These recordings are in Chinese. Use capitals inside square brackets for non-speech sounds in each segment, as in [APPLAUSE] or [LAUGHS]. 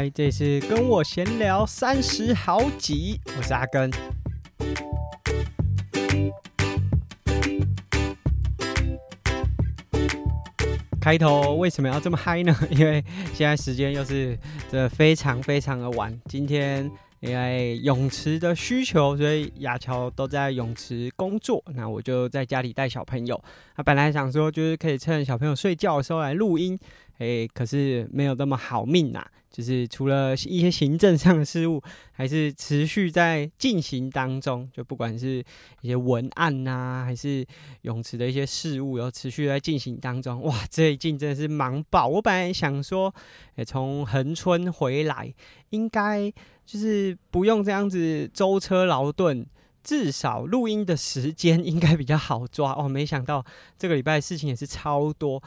嗨，这是跟我闲聊三十好几，我是阿根。开头为什么要这么嗨呢？[LAUGHS] 因为现在时间又是这非常非常的晚。今天因为泳池的需求，所以亚乔都在泳池工作，那我就在家里带小朋友。他本来想说，就是可以趁小朋友睡觉的时候来录音。诶、可是没有那么好命呐、啊，就是除了一些行政上的事务，还是持续在进行当中。就不管是一些文案呐、啊，还是泳池的一些事务，都持续在进行当中。哇，最近真的是忙爆。我本来想说，诶、从恒春回来，应该就是不用这样子舟车劳顿，至少录音的时间应该比较好抓。哦，没想到这个礼拜事情也是超多。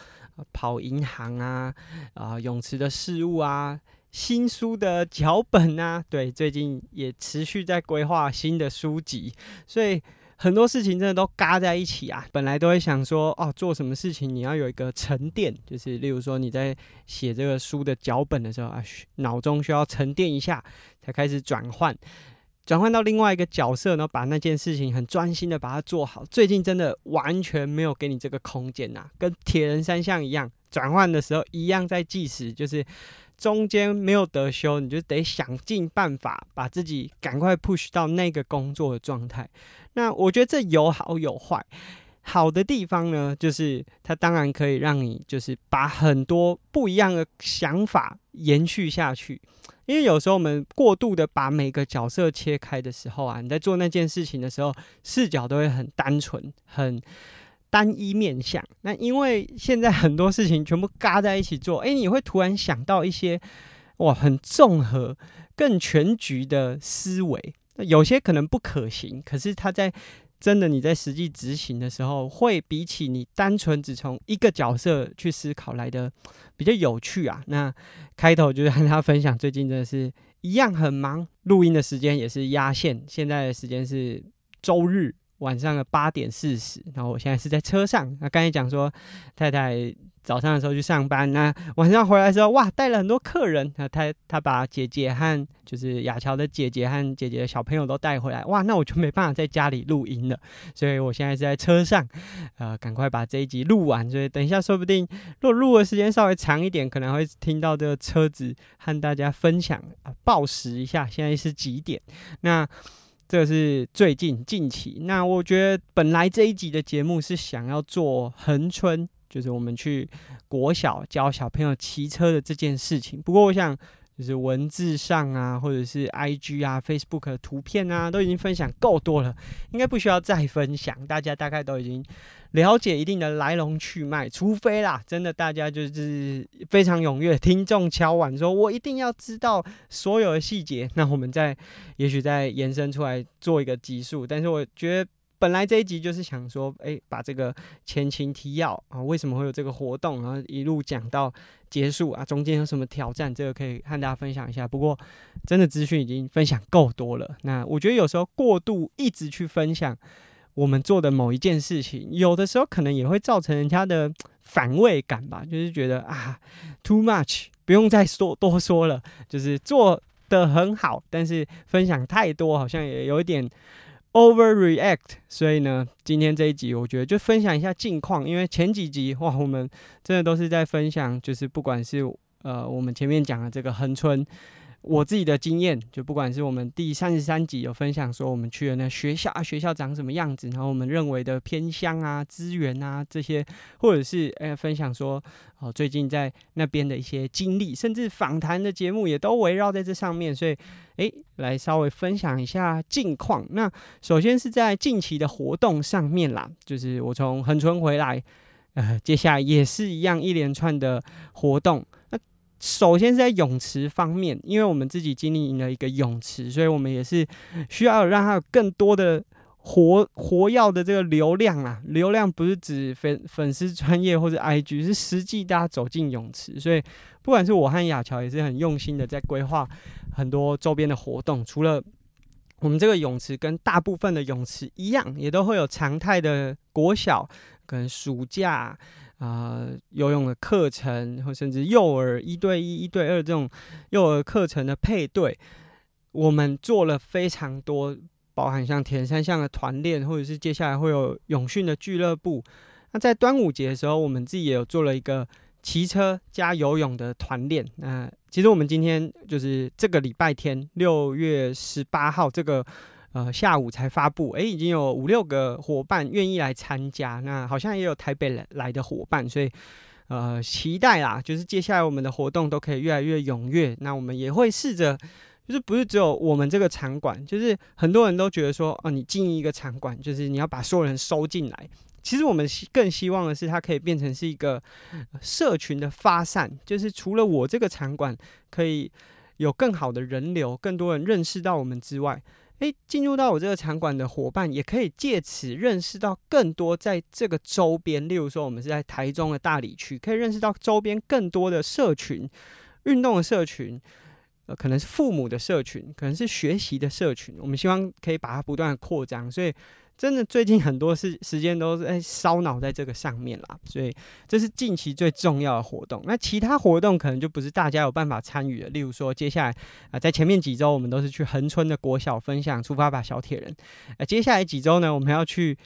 跑银行啊，啊、泳池的事务啊，新书的脚本啊，对，最近也持续在规划新的书籍，所以很多事情真的都嘎在一起啊。本来都会想说，哦，做什么事情你要有一个沉淀，就是例如说你在写这个书的脚本的时候啊，脑中需要沉淀一下，才开始转换。转换到另外一个角色，然后把那件事情很专心的把它做好。最近真的完全没有给你这个空间呐，跟铁人三项一样，转换的时候一样在计时，就是中间没有得休，你就得想尽办法把自己赶快 push 到那个工作的状态。那我觉得这有好有坏。好的地方呢，就是它当然可以让你就是把很多不一样的想法延续下去。因为有时候我们过度的把每个角色切开的时候啊，你在做那件事情的时候，视角都会很单纯、很单一面向。那因为现在很多事情全部嘎在一起做，诶，你会突然想到一些哇，很综合、更全局的思维。有些可能不可行，可是它在。真的，你在实际执行的时候，会比起你单纯只从一个角色去思考来的比较有趣啊。那开头就是和大家分享，最近真的是一样很忙，录音的时间也是压线。现在的时间是周日晚上的八点四十，然后我现在是在车上。那刚才讲说，太太。早上的时候去上班，那晚上回来的时候，哇，带了很多客人。那他他把姐姐和就是雅乔的姐姐和姐姐的小朋友都带回来，哇，那我就没办法在家里录音了。所以我现在是在车上，呃，赶快把这一集录完。所以等一下，说不定如果录的时间稍微长一点，可能会听到这个车子和大家分享啊，报时一下，现在是几点？那这是最近近期。那我觉得本来这一集的节目是想要做恒春。就是我们去国小教小朋友骑车的这件事情。不过，我想就是文字上啊，或者是 IG 啊、Facebook 的图片啊，都已经分享够多了，应该不需要再分享。大家大概都已经了解一定的来龙去脉，除非啦，真的大家就是非常踊跃，听众敲碗说我一定要知道所有的细节，那我们再也许再延伸出来做一个集数。但是我觉得。本来这一集就是想说，哎，把这个前情提要啊，为什么会有这个活动，然后一路讲到结束啊，中间有什么挑战，这个可以和大家分享一下。不过，真的资讯已经分享够多了。那我觉得有时候过度一直去分享我们做的某一件事情，有的时候可能也会造成人家的反胃感吧，就是觉得啊，too much，不用再说多说了，[LAUGHS] 就是做得很好，但是分享太多，好像也有一点。Overreact，所以呢，今天这一集我觉得就分享一下近况，因为前几集哇，我们真的都是在分享，就是不管是呃我们前面讲的这个横村。我自己的经验，就不管是我们第三十三集有分享说我们去了那学校啊，学校长什么样子，然后我们认为的偏乡啊、资源啊这些，或者是诶、分享说哦最近在那边的一些经历，甚至访谈的节目也都围绕在这上面，所以诶、来稍微分享一下近况。那首先是在近期的活动上面啦，就是我从恒春回来，呃，接下来也是一样一连串的活动。那首先是在泳池方面，因为我们自己经营了一个泳池，所以我们也是需要让它有更多的活活跃的这个流量啊。流量不是指粉粉丝专业或者 IG，是实际大家走进泳池。所以不管是我和亚乔也是很用心的在规划很多周边的活动。除了我们这个泳池跟大部分的泳池一样，也都会有常态的国小跟暑假。啊、游泳的课程，或甚至幼儿一对一、一对二这种幼儿课程的配对，我们做了非常多，包含像田三项的团练，或者是接下来会有泳训的俱乐部。那在端午节的时候，我们自己也有做了一个骑车加游泳的团练。那其实我们今天就是这个礼拜天，六月十八号这个。呃，下午才发布，诶，已经有五六个伙伴愿意来参加，那好像也有台北来来的伙伴，所以呃，期待啦，就是接下来我们的活动都可以越来越踊跃。那我们也会试着，就是不是只有我们这个场馆，就是很多人都觉得说，哦、你经营一个场馆，就是你要把所有人收进来。其实我们更希望的是，它可以变成是一个社群的发散，就是除了我这个场馆可以有更好的人流，更多人认识到我们之外。诶，进入到我这个场馆的伙伴，也可以借此认识到更多在这个周边。例如说，我们是在台中的大理区，可以认识到周边更多的社群，运动的社群，呃，可能是父母的社群，可能是学习的社群。我们希望可以把它不断的扩张，所以。真的，最近很多事时间都在烧脑在这个上面啦，所以这是近期最重要的活动。那其他活动可能就不是大家有办法参与的。例如说，接下来啊、在前面几周我们都是去恒春的国小分享出发吧小铁人。呃，接下来几周呢，我们要去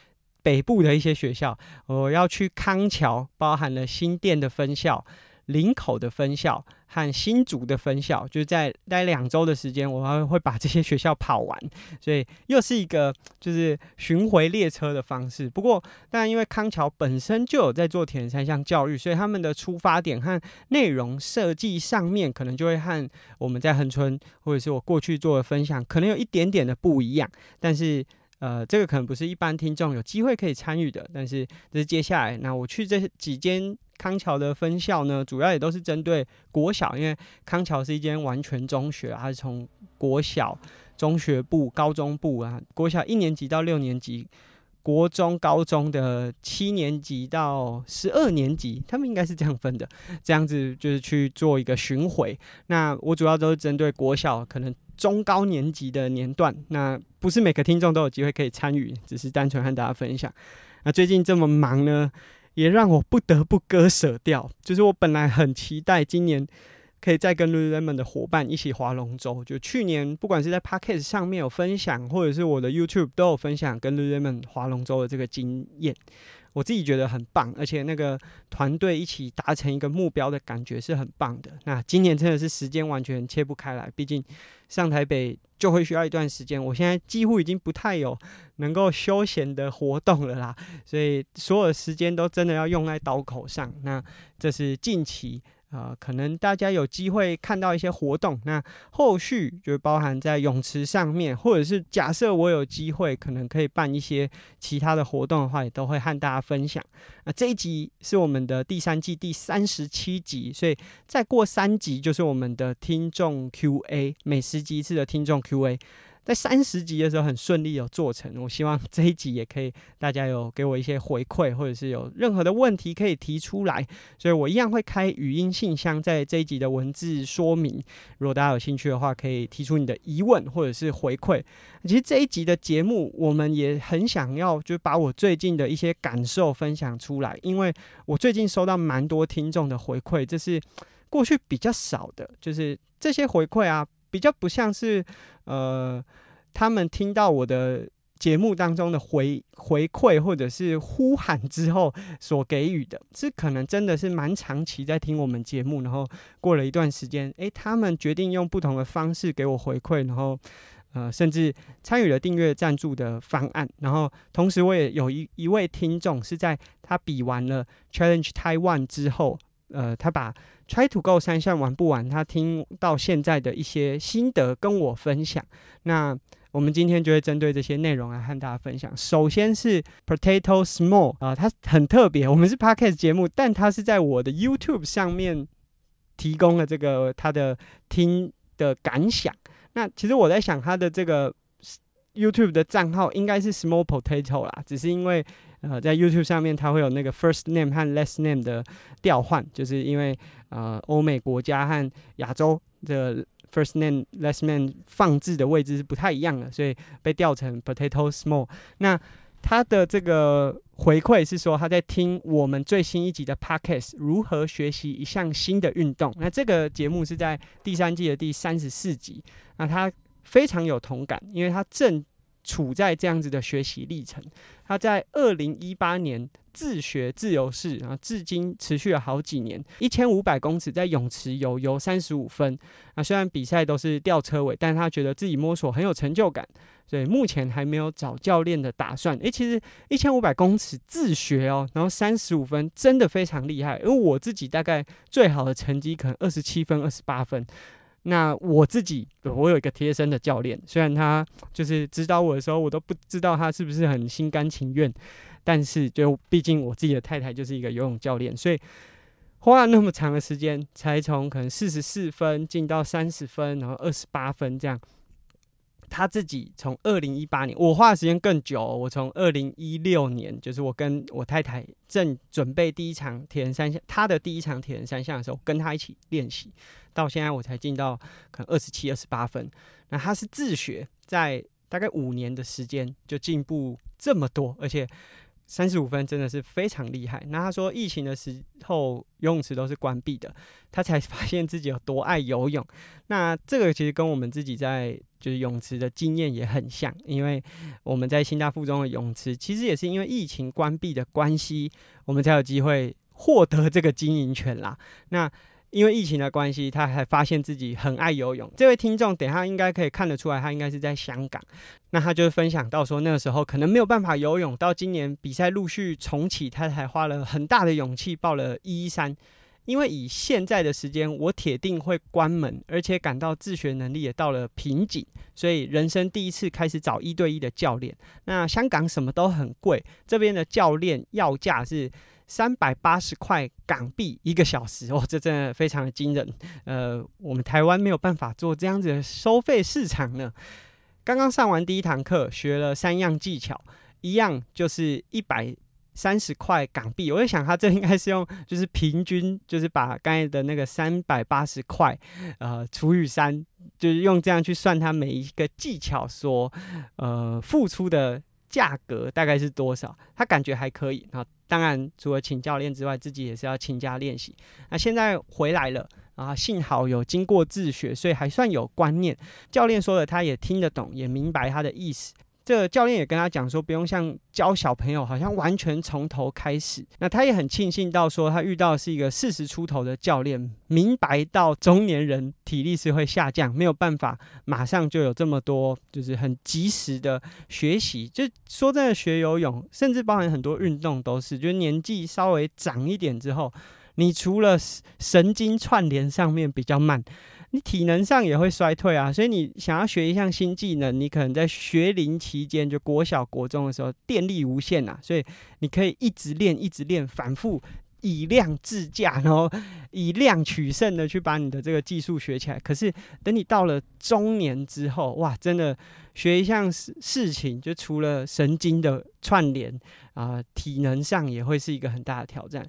北部的一些学校，我要去康桥，包含了新店的分校。林口的分校和新竹的分校，就是在待两周的时间，我还会把这些学校跑完，所以又是一个就是巡回列车的方式。不过，当然因为康桥本身就有在做铁人三项教育，所以他们的出发点和内容设计上面，可能就会和我们在恒春或者是我过去做的分享，可能有一点点的不一样。但是，呃，这个可能不是一般听众有机会可以参与的。但是，这是接下来那我去这几间。康桥的分校呢，主要也都是针对国小，因为康桥是一间完全中学，它是从国小、中学部、高中部啊，国小一年级到六年级，国中、高中的七年级到十二年级，他们应该是这样分的，这样子就是去做一个巡回。那我主要都是针对国小，可能中高年级的年段，那不是每个听众都有机会可以参与，只是单纯和大家分享。那最近这么忙呢？也让我不得不割舍掉，就是我本来很期待今年可以再跟 Lululemon 的伙伴一起划龙舟。就去年不管是在 Podcast 上面有分享，或者是我的 YouTube 都有分享跟 Lululemon 划龙舟的这个经验。我自己觉得很棒，而且那个团队一起达成一个目标的感觉是很棒的。那今年真的是时间完全切不开来，毕竟上台北就会需要一段时间。我现在几乎已经不太有能够休闲的活动了啦，所以所有的时间都真的要用在刀口上。那这是近期。啊、可能大家有机会看到一些活动，那后续就包含在泳池上面，或者是假设我有机会，可能可以办一些其他的活动的话，也都会和大家分享。那这一集是我们的第三季第三十七集，所以再过三集就是我们的听众 Q&A，每十集一次的听众 Q&A。在三十集的时候很顺利有做成，我希望这一集也可以，大家有给我一些回馈，或者是有任何的问题可以提出来，所以我一样会开语音信箱，在这一集的文字说明，如果大家有兴趣的话，可以提出你的疑问或者是回馈。其实这一集的节目，我们也很想要，就把我最近的一些感受分享出来，因为我最近收到蛮多听众的回馈，这是过去比较少的，就是这些回馈啊。比较不像是，呃，他们听到我的节目当中的回回馈或者是呼喊之后所给予的，是可能真的是蛮长期在听我们节目，然后过了一段时间，诶，他们决定用不同的方式给我回馈，然后呃，甚至参与了订阅赞助的方案，然后同时我也有一一位听众是在他比完了 Challenge Taiwan 之后。呃，他把 Try to Go 三项玩不完，他听到现在的一些心得跟我分享。那我们今天就会针对这些内容来和大家分享。首先是 Potato Small 啊、呃，他很特别，我们是 Podcast 节目，但它是在我的 YouTube 上面提供了这个他的听的感想。那其实我在想，他的这个 YouTube 的账号应该是 Small Potato 啦，只是因为。呃，在 YouTube 上面，它会有那个 first name 和 last name 的调换，就是因为呃，欧美国家和亚洲的 first name last name 放置的位置是不太一样的，所以被调成 Potato Small。那他的这个回馈是说他在听我们最新一集的 Podcast，如何学习一项新的运动。那这个节目是在第三季的第三十四集。那他非常有同感，因为他正处在这样子的学习历程。他在二零一八年自学自由式，然后至今持续了好几年，一千五百公尺在泳池游游三十五分。啊，虽然比赛都是吊车尾，但他觉得自己摸索很有成就感，所以目前还没有找教练的打算。诶，其实一千五百公尺自学哦，然后三十五分真的非常厉害。因为我自己大概最好的成绩可能二十七分、二十八分。那我自己，我有一个贴身的教练，虽然他就是指导我的时候，我都不知道他是不是很心甘情愿，但是就毕竟我自己的太太就是一个游泳教练，所以花了那么长的时间，才从可能四十四分进到三十分，然后二十八分这样。他自己从二零一八年，我花的时间更久。我从二零一六年，就是我跟我太太正准备第一场铁人三项，他的第一场铁人三项的时候，跟他一起练习，到现在我才进到可能二十七、二十八分。那他是自学，在大概五年的时间就进步这么多，而且。三十五分真的是非常厉害。那他说，疫情的时候游泳池都是关闭的，他才 [LAUGHS] 发现自己有多爱游泳。那这个其实跟我们自己在就是泳池的经验也很像，因为我们在新大附中的泳池，其实也是因为疫情关闭的关系，我们才有机会获得这个经营权啦。那因为疫情的关系，他还发现自己很爱游泳。这位听众，等一下应该可以看得出来，他应该是在香港。那他就分享到说，那个时候可能没有办法游泳，到今年比赛陆续重启，他才花了很大的勇气报了一一三。因为以现在的时间，我铁定会关门，而且感到自学能力也到了瓶颈，所以人生第一次开始找一对一的教练。那香港什么都很贵，这边的教练要价是。三百八十块港币一个小时哦，这真的非常的惊人。呃，我们台湾没有办法做这样子的收费市场呢。刚刚上完第一堂课，学了三样技巧，一样就是一百三十块港币。我在想，他这应该是用就是平均，就是把刚才的那个三百八十块呃除以三，就是用这样去算他每一个技巧所呃付出的价格大概是多少。他感觉还可以啊。当然，除了请教练之外，自己也是要勤加练习。那现在回来了啊，幸好有经过自学，所以还算有观念。教练说的，他也听得懂，也明白他的意思。这教练也跟他讲说，不用像教小朋友，好像完全从头开始。那他也很庆幸到说，他遇到是一个四十出头的教练，明白到中年人体力是会下降，没有办法马上就有这么多，就是很及时的学习。就说真的，学游泳，甚至包含很多运动都是，就是年纪稍微长一点之后，你除了神经串联上面比较慢。你体能上也会衰退啊，所以你想要学一项新技能，你可能在学龄期间，就国小、国中的时候，电力无限呐，所以你可以一直练、一直练，反复以量制价，然后以量取胜的去把你的这个技术学起来。可是等你到了中年之后，哇，真的学一项事事情，就除了神经的串联啊，体能上也会是一个很大的挑战。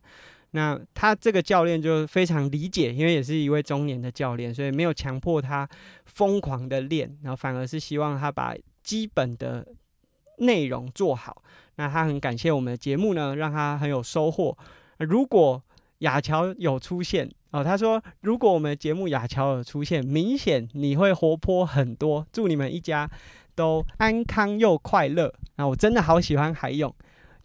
那他这个教练就非常理解，因为也是一位中年的教练，所以没有强迫他疯狂的练，然后反而是希望他把基本的内容做好。那他很感谢我们的节目呢，让他很有收获。如果亚乔有出现哦，他说如果我们节目亚乔有出现，明显你会活泼很多。祝你们一家都安康又快乐。那我真的好喜欢海泳。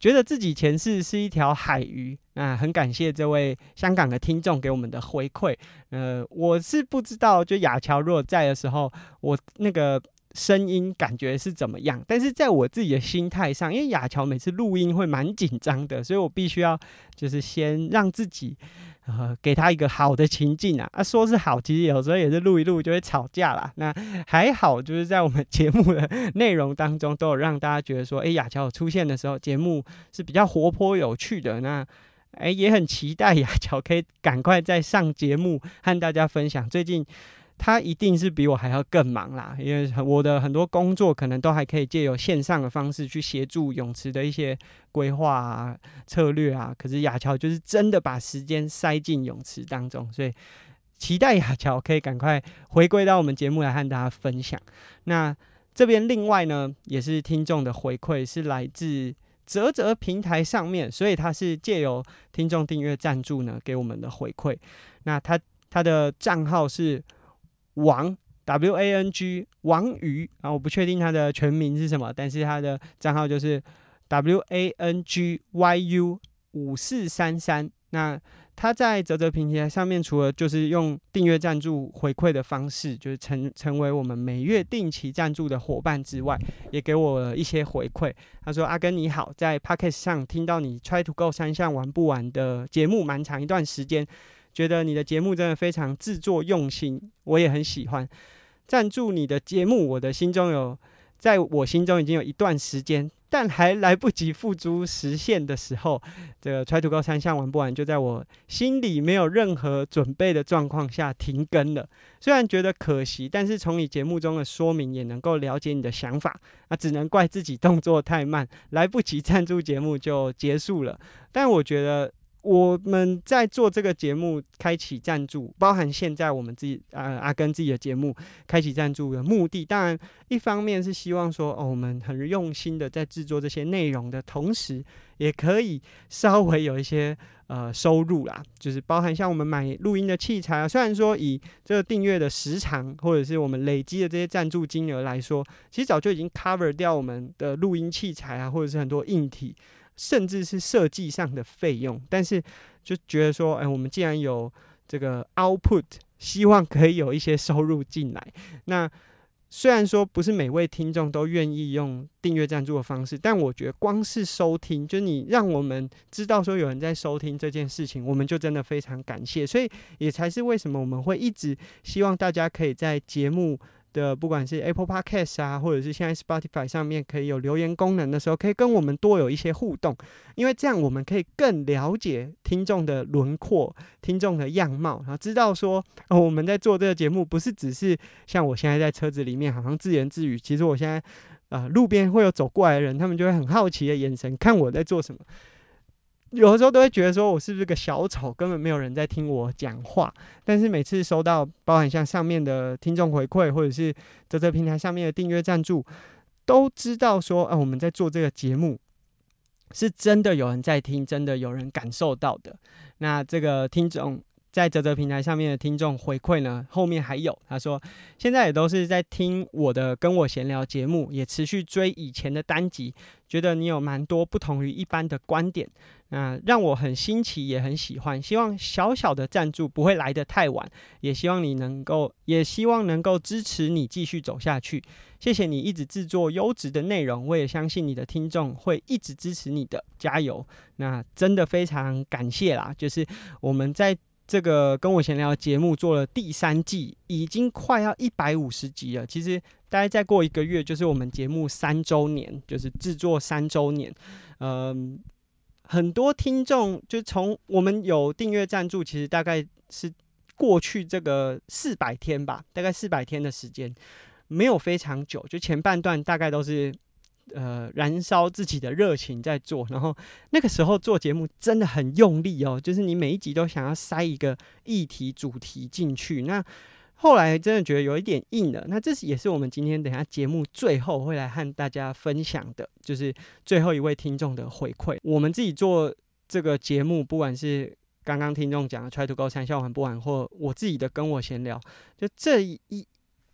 觉得自己前世是一条海鱼，啊很感谢这位香港的听众给我们的回馈。呃，我是不知道，就雅乔如果在的时候，我那个声音感觉是怎么样。但是在我自己的心态上，因为雅乔每次录音会蛮紧张的，所以我必须要就是先让自己。呃，[LAUGHS] 给他一个好的情境啊！啊，说是好，其实有时候也是录一录就会吵架啦。那还好，就是在我们节目的内容当中，都有让大家觉得说，哎，雅乔出现的时候，节目是比较活泼有趣的。那，哎，也很期待亚乔可以赶快再上节目和大家分享最近。他一定是比我还要更忙啦，因为我的很多工作可能都还可以借由线上的方式去协助泳池的一些规划啊、策略啊。可是亚乔就是真的把时间塞进泳池当中，所以期待亚乔可以赶快回归到我们节目来和大家分享。那这边另外呢，也是听众的回馈是来自。泽泽平台上面，所以他是借由听众订阅赞助呢给我们的回馈。那他他的账号是王 W A N G 王鱼啊，我不确定他的全名是什么，但是他的账号就是 W A N G Y U 五四三三。那他在泽泽平台上面，除了就是用订阅赞助回馈的方式，就是成成为我们每月定期赞助的伙伴之外，也给我一些回馈。他说：“阿根你好，在 Podcast 上听到你 Try to Go 三项玩不完的节目蛮长一段时间，觉得你的节目真的非常制作用心，我也很喜欢。赞助你的节目，我的心中有，在我心中已经有一段时间。”但还来不及付诸实现的时候，这个 Try to Go 三项玩不完，就在我心里没有任何准备的状况下停更了。虽然觉得可惜，但是从你节目中的说明也能够了解你的想法。那只能怪自己动作太慢，来不及赞助节目就结束了。但我觉得。我们在做这个节目，开启赞助，包含现在我们自己，呃，阿根自己的节目开启赞助的目的，当然一方面是希望说，哦，我们很用心的在制作这些内容的同时，也可以稍微有一些呃收入啦，[LAUGHS] 就是包含像我们买录音的器材啊，虽然说以这个订阅的时长或者是我们累积的这些赞助金额来说，其实早就已经 cover 掉我们的录音器材啊，或者是很多硬体。甚至是设计上的费用，但是就觉得说，哎，我们既然有这个 output，希望可以有一些收入进来。那虽然说不是每位听众都愿意用订阅赞助的方式，但我觉得光是收听，就你让我们知道说有人在收听这件事情，我们就真的非常感谢。所以也才是为什么我们会一直希望大家可以在节目。的不管是 Apple Podcast 啊，或者是现在 Spotify 上面可以有留言功能的时候，可以跟我们多有一些互动，因为这样我们可以更了解听众的轮廓、听众的样貌，然后知道说，哦，我们在做这个节目不是只是像我现在在车子里面好像自言自语，其实我现在啊、路边会有走过来的人，他们就会很好奇的眼神看我在做什么。有的时候都会觉得说，我是不是个小丑，根本没有人在听我讲话。但是每次收到包含像上面的听众回馈，或者是在这平台上面的订阅赞助，都知道说，啊，我们在做这个节目，是真的有人在听，真的有人感受到的。那这个听众。在泽泽平台上面的听众回馈呢，后面还有他说，现在也都是在听我的跟我闲聊节目，也持续追以前的单集，觉得你有蛮多不同于一般的观点，那让我很新奇，也很喜欢。希望小小的赞助不会来得太晚，也希望你能够，也希望能够支持你继续走下去。谢谢你一直制作优质的内容，我也相信你的听众会一直支持你的，加油！那真的非常感谢啦，就是我们在。这个跟我闲聊节目做了第三季，已经快要一百五十集了。其实大概再过一个月，就是我们节目三周年，就是制作三周年。嗯，很多听众就从我们有订阅赞助，其实大概是过去这个四百天吧，大概四百天的时间，没有非常久，就前半段大概都是。呃，燃烧自己的热情在做，然后那个时候做节目真的很用力哦，就是你每一集都想要塞一个议题主题进去。那后来真的觉得有一点硬了。那这是也是我们今天等下节目最后会来和大家分享的，就是最后一位听众的回馈。我们自己做这个节目，不管是刚刚听众讲的 “Try to Go 三笑玩不完”或我自己的跟我闲聊，就这一。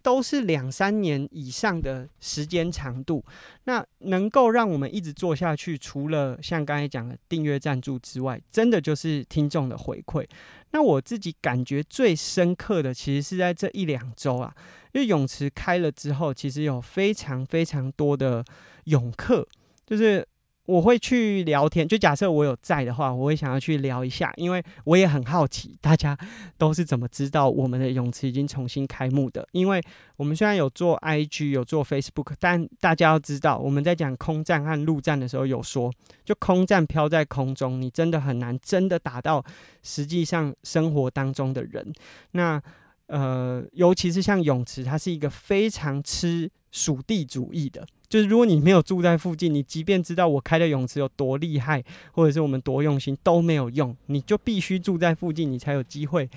都是两三年以上的时间长度，那能够让我们一直做下去，除了像刚才讲的订阅赞助之外，真的就是听众的回馈。那我自己感觉最深刻的，其实是在这一两周啊，因为泳池开了之后，其实有非常非常多的泳客，就是。我会去聊天，就假设我有在的话，我会想要去聊一下，因为我也很好奇，大家 [LAUGHS] 都是怎么知道我们的泳池已经重新开幕的？因为我们虽然有做 IG，有做 Facebook，但大家要知道，我们在讲空战和陆战的时候有说，就空战飘在空中，你真的很难真的打到实际上生活当中的人。那呃，尤其是像泳池，它是一个非常吃属地主义的。就是如果你没有住在附近，你即便知道我开的泳池有多厉害，或者是我们多用心都没有用，你就必须住在附近，你才有机会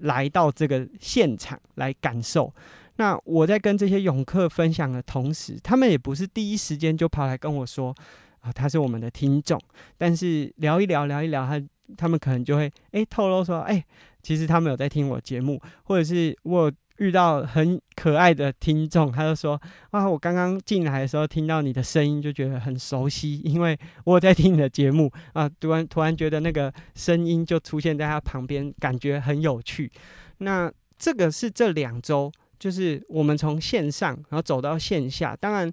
来到这个现场来感受。那我在跟这些泳客分享的同时，他们也不是第一时间就跑来跟我说。啊，他是我们的听众，但是聊一聊聊一聊，他他们可能就会哎透露说，哎，其实他们有在听我节目，或者是我。遇到很可爱的听众，他就说：“啊，我刚刚进来的时候听到你的声音，就觉得很熟悉，因为我在听你的节目 [LAUGHS] 啊，突然突然觉得那个声音就出现在他旁边，感觉很有趣。那这个是这两周，就是我们从线上然后走到线下，当然，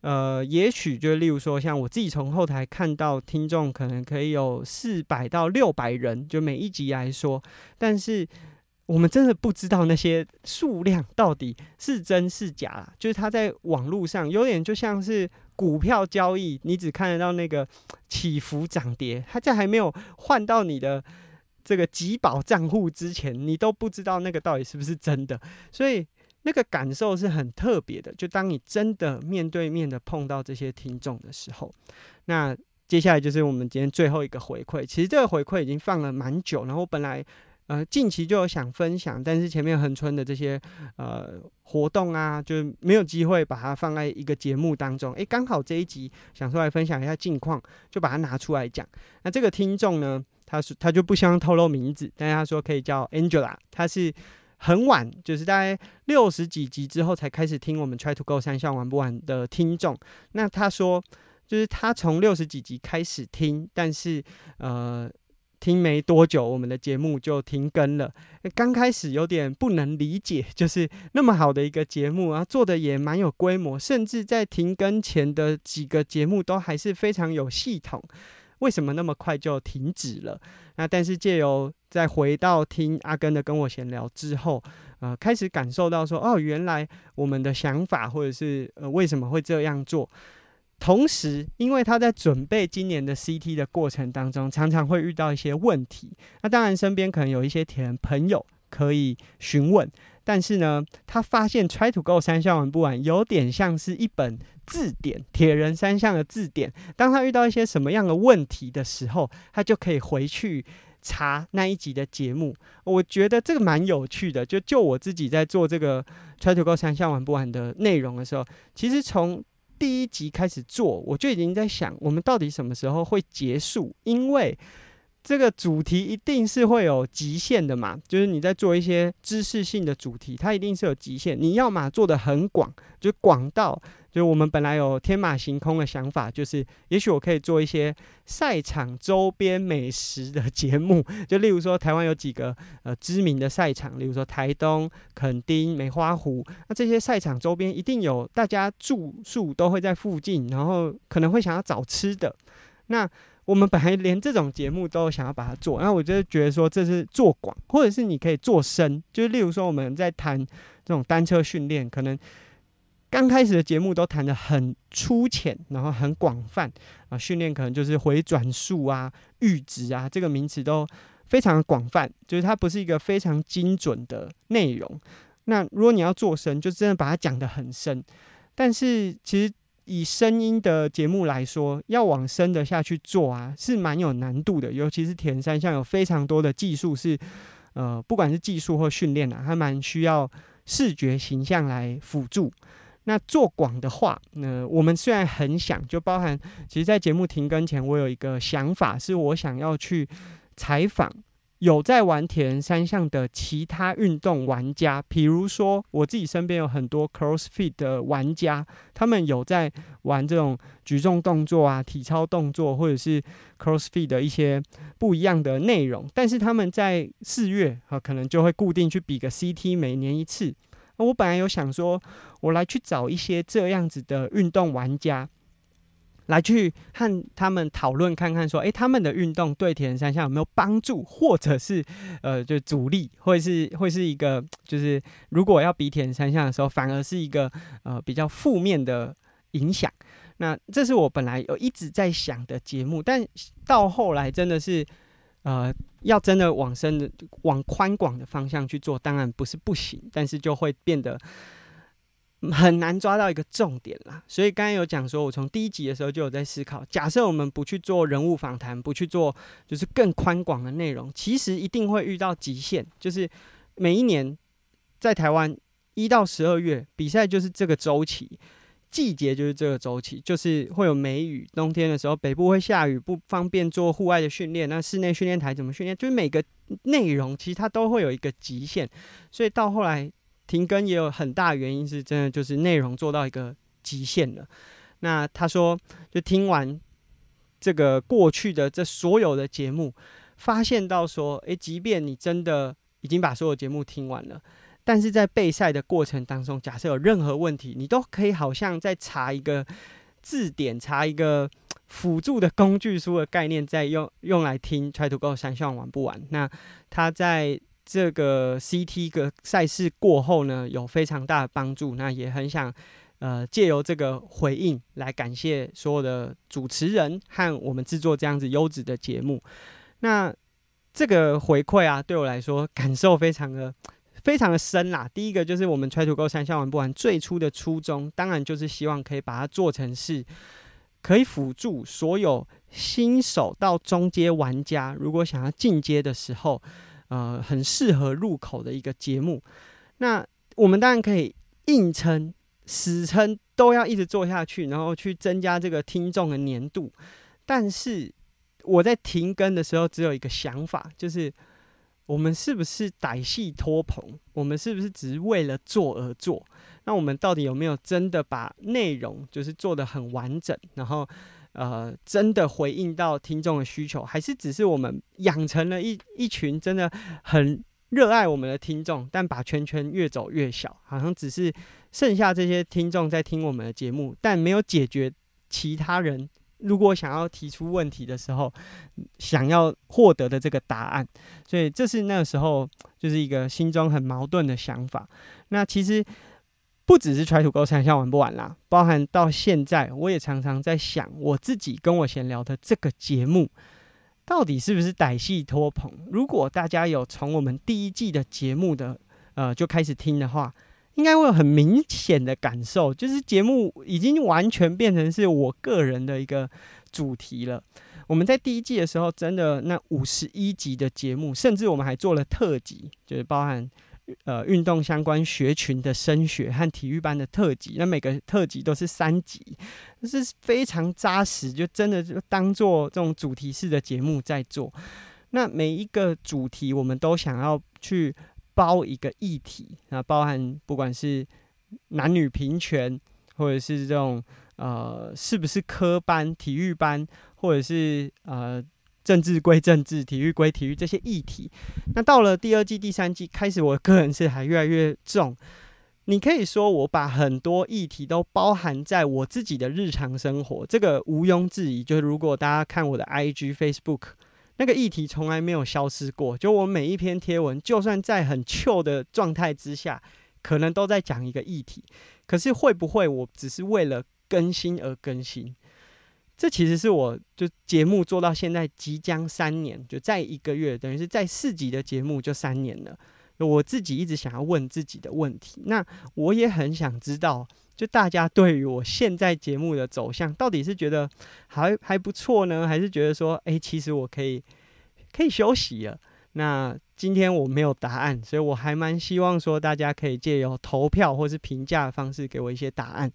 呃，也许就例如说，像我自己从后台看到听众可能可以有四百到六百人，就每一集来说，但是。”我们真的不知道那些数量到底是真是假，就是它在网络上有点就像是股票交易，你只看得到那个起伏涨跌，它在还没有换到你的这个集宝账户之前，你都不知道那个到底是不是真的，所以那个感受是很特别的。就当你真的面对面的碰到这些听众的时候，那接下来就是我们今天最后一个回馈。其实这个回馈已经放了蛮久，然后本来。呃，近期就有想分享，但是前面恒春的这些呃活动啊，就没有机会把它放在一个节目当中。诶，刚好这一集想出来分享一下近况，就把它拿出来讲。那这个听众呢，他是他就不希望透露名字，但是他说可以叫 Angela，他是很晚，就是大概六十几集之后才开始听我们 Try to Go 三项玩不完的听众。那他说，就是他从六十几集开始听，但是呃。听没多久，我们的节目就停更了。刚开始有点不能理解，[LAUGHS] 就是那么好的一个节目啊，做的也蛮有规模，甚至在停更前的几个节目都还是非常有系统，为什么那么快就停止了？那但是借由再回到听阿根的跟我闲聊之后，呃，开始感受到说，哦，原来我们的想法或者是呃为什么会这样做。同时，因为他在准备今年的 CT 的过程当中，常常会遇到一些问题。那当然，身边可能有一些铁人朋友可以询问，但是呢，他发现 Try to Go 三项玩不完，有点像是一本字典，铁人三项的字典。当他遇到一些什么样的问题的时候，他就可以回去查那一集的节目。我觉得这个蛮有趣的。就就我自己在做这个 Try to Go 三项玩不完的内容的时候，其实从第一集开始做，我就已经在想，我们到底什么时候会结束？因为这个主题一定是会有极限的嘛，就是你在做一些知识性的主题，它一定是有极限。你要嘛做的很广，就广到。就我们本来有天马行空的想法，就是也许我可以做一些赛场周边美食的节目，[LAUGHS] 就例如说台湾有几个呃知名的赛场，例如说台东、垦丁、梅花湖，那这些赛场周边一定有大家住宿都会在附近，然后可能会想要找吃的。那我们本来连这种节目都想要把它做，那我就觉得说这是做广，或者是你可以做深，就是例如说我们在谈这种单车训练，可能。刚开始的节目都谈得很粗浅，然后很广泛啊，训练可能就是回转数啊、阈值啊，这个名词都非常广泛，就是它不是一个非常精准的内容。那如果你要做深，就真的把它讲得很深。但是其实以声音的节目来说，要往深的下去做啊，是蛮有难度的。尤其是铁人三项有非常多的技术是，呃，不管是技术或训练啊，还蛮需要视觉形象来辅助。那做广的话，那我们虽然很想，就包含，其实，在节目停更前，我有一个想法，是我想要去采访有在玩铁人三项的其他运动玩家，比如说我自己身边有很多 CrossFit 的玩家，他们有在玩这种举重动作啊、体操动作，或者是 CrossFit 的一些不一样的内容，但是他们在四月啊，可能就会固定去比个 CT，每年一次。我本来有想说，我来去找一些这样子的运动玩家，来去和他们讨论看看，说，诶，他们的运动对铁人三项有没有帮助，或者是呃，就阻力，或者是会是一个，就是如果要比铁人三项的时候，反而是一个呃比较负面的影响。那这是我本来有一直在想的节目，但到后来真的是。呃，要真的往深的、往宽广的方向去做，当然不是不行，但是就会变得很难抓到一个重点啦。所以刚才有讲说，我从第一集的时候就有在思考，假设我们不去做人物访谈，不去做就是更宽广的内容，其实一定会遇到极限。就是每一年在台湾一到十二月比赛就是这个周期，季节就是这个周期，就是会有梅雨。冬天的时候，北部会下雨，不方便做户外的训练。那室内训练台怎么训练？就是每个内容其实它都会有一个极限，所以到后来停更也有很大原因是真的就是内容做到一个极限了。那他说，就听完这个过去的这所有的节目，发现到说，诶，即便你真的已经把所有节目听完了。但是在备赛的过程当中，假设有任何问题，你都可以好像在查一个字典，查一个辅助的工具书的概念，在用用来听 Try to Go 三项玩不玩。那他在这个 CT 个赛事过后呢，有非常大的帮助。那也很想呃借由这个回应来感谢所有的主持人和我们制作这样子优质的节目。那这个回馈啊，对我来说感受非常的。非常的深啦。第一个就是我们 Try to Go 三项玩不完最初的初衷，当然就是希望可以把它做成是，可以辅助所有新手到中阶玩家，如果想要进阶的时候，呃，很适合入口的一个节目。那我们当然可以硬撑、死撑，都要一直做下去，然后去增加这个听众的粘度。但是我在停更的时候，只有一个想法，就是。我们是不是歹戏拖棚？我们是不是只是为了做而做？那我们到底有没有真的把内容就是做得很完整？然后，呃，真的回应到听众的需求？还是只是我们养成了一一群真的很热爱我们的听众，但把圈圈越走越小，好像只是剩下这些听众在听我们的节目，但没有解决其他人。如果想要提出问题的时候，想要获得的这个答案，所以这是那个时候就是一个心中很矛盾的想法。那其实不只是 Try to Go 三项玩不完啦，包含到现在，我也常常在想，我自己跟我闲聊的这个节目，到底是不是歹戏托棚？如果大家有从我们第一季的节目的呃就开始听的话。应该会有很明显的感受，就是节目已经完全变成是我个人的一个主题了。我们在第一季的时候，真的那五十一集的节目，甚至我们还做了特辑，就是包含呃运动相关学群的升学和体育班的特辑。那每个特辑都是三集，是非常扎实，就真的就当做这种主题式的节目在做。那每一个主题，我们都想要去。包一个议题，那包含不管是男女平权，或者是这种呃，是不是科班、体育班，或者是呃，政治归政治、体育归体育这些议题。那到了第二季、第三季开始，我个人是还越来越重。你可以说我把很多议题都包含在我自己的日常生活，这个毋庸置疑。就是如果大家看我的 IG、Facebook。那个议题从来没有消失过，就我每一篇贴文，就算在很旧的状态之下，可能都在讲一个议题。可是会不会我只是为了更新而更新？这其实是我就节目做到现在即将三年，就在一个月，等于是在四集的节目就三年了。我自己一直想要问自己的问题，那我也很想知道。就大家对于我现在节目的走向，到底是觉得还还不错呢，还是觉得说，哎、其实我可以可以休息了？那今天我没有答案，所以我还蛮希望说，大家可以借由投票或是评价的方式给我一些答案。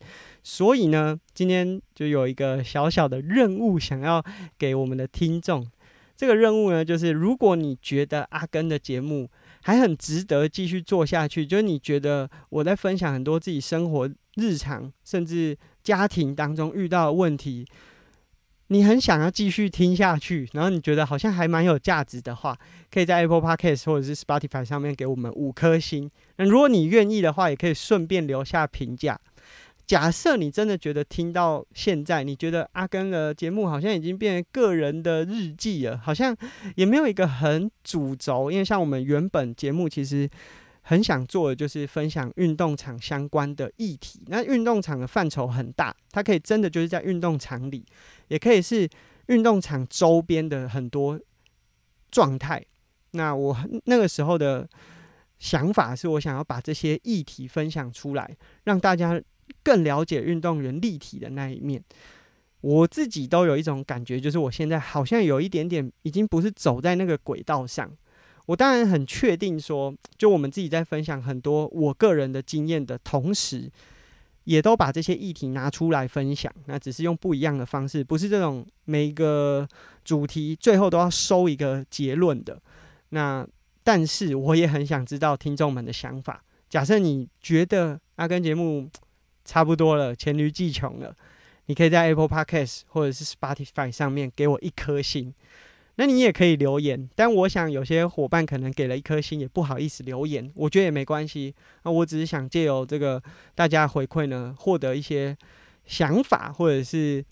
所以呢，今天就有一个小小的任务，想要给我们的听众。这个任务呢，就是如果你觉得阿根的节目还很值得继续做下去，就是你觉得我在分享很多自己生活。日常甚至家庭当中遇到的问题，你很想要继续听下去，然后你觉得好像还蛮有价值的话，可以在 Apple Podcast 或者是 Spotify 上面给我们五颗星。那如果你愿意的话，也可以顺便留下评价。假设你真的觉得听到现在，你觉得阿根的节目好像已经变成个人的日记了，好像也没有一个很主轴，因为像我们原本节目其实。很想做的就是分享运动场相关的议题。那运动场的范畴很大，它可以真的就是在运动场里，也可以是运动场周边的很多状态。那我那个时候的想法是我想要把这些议题分享出来，让大家更了解运动员立体的那一面。我自己都有一种感觉，就是我现在好像有一点点已经不是走在那个轨道上。我当然很确定说，就我们自己在分享很多我个人的经验的同时，也都把这些议题拿出来分享，那只是用不一样的方式，不是这种每一个主题最后都要收一个结论的。那但是我也很想知道听众们的想法。假设你觉得阿根节目差不多了，黔驴技穷了，你可以在 Apple Podcast 或者是 Spotify 上面给我一颗星。那你也可以留言，但我想有些伙伴可能给了一颗星，也不好意思留言，我觉得也没关系。那我只是想借由这个大家回馈呢，获得一些想法，或者是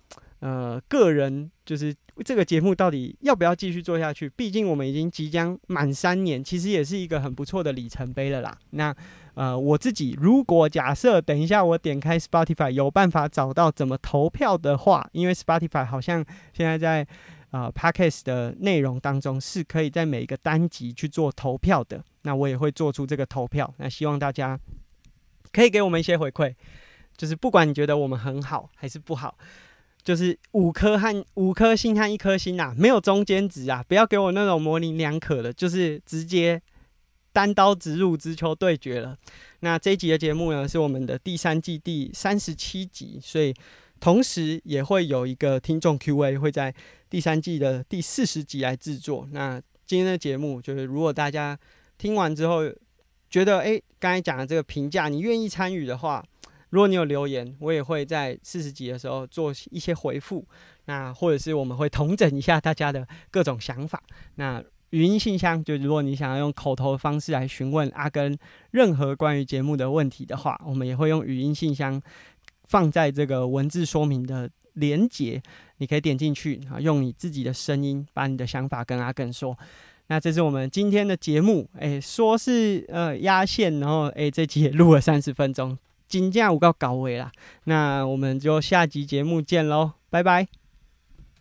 呃个人，就是这个节目到底要不要继续做下去？毕竟我们已经即将满三年，其实也是一个很不错的里程碑了啦。那呃我自己如果假设等一下我点开 Spotify 有办法找到怎么投票的话，因为 Spotify 好像现在在。呃、Podcast 的内容当中是可以在每一个单集去做投票的，那我也会做出这个投票。那希望大家可以给我们一些回馈，就是不管你觉得我们很好还是不好，就是五颗和五颗星和一颗星啊，没有中间值啊，不要给我那种模棱两可的，就是直接单刀直入，直球对决了。那这一集的节目呢，是我们的第三季第三十七集，所以。同时也会有一个听众 Q&A，会在第三季的第四十集来制作。那今天的节目就是，如果大家听完之后觉得，诶，刚才讲的这个评价，你愿意参与的话，如果你有留言，我也会在四十集的时候做一些回复。那或者是我们会统整一下大家的各种想法。那语音信箱，就如果你想要用口头的方式来询问阿耕任何关于节目的问题的话，我们也会用语音信箱。放在这个文字说明的连结，你可以点进去啊，用你自己的声音把你的想法跟阿耕说。那这是我们今天的节目，哎，说是呃压线，然后哎这集也录了三十分钟，金价我告搞尾了。那我们就下集节目见喽，拜拜。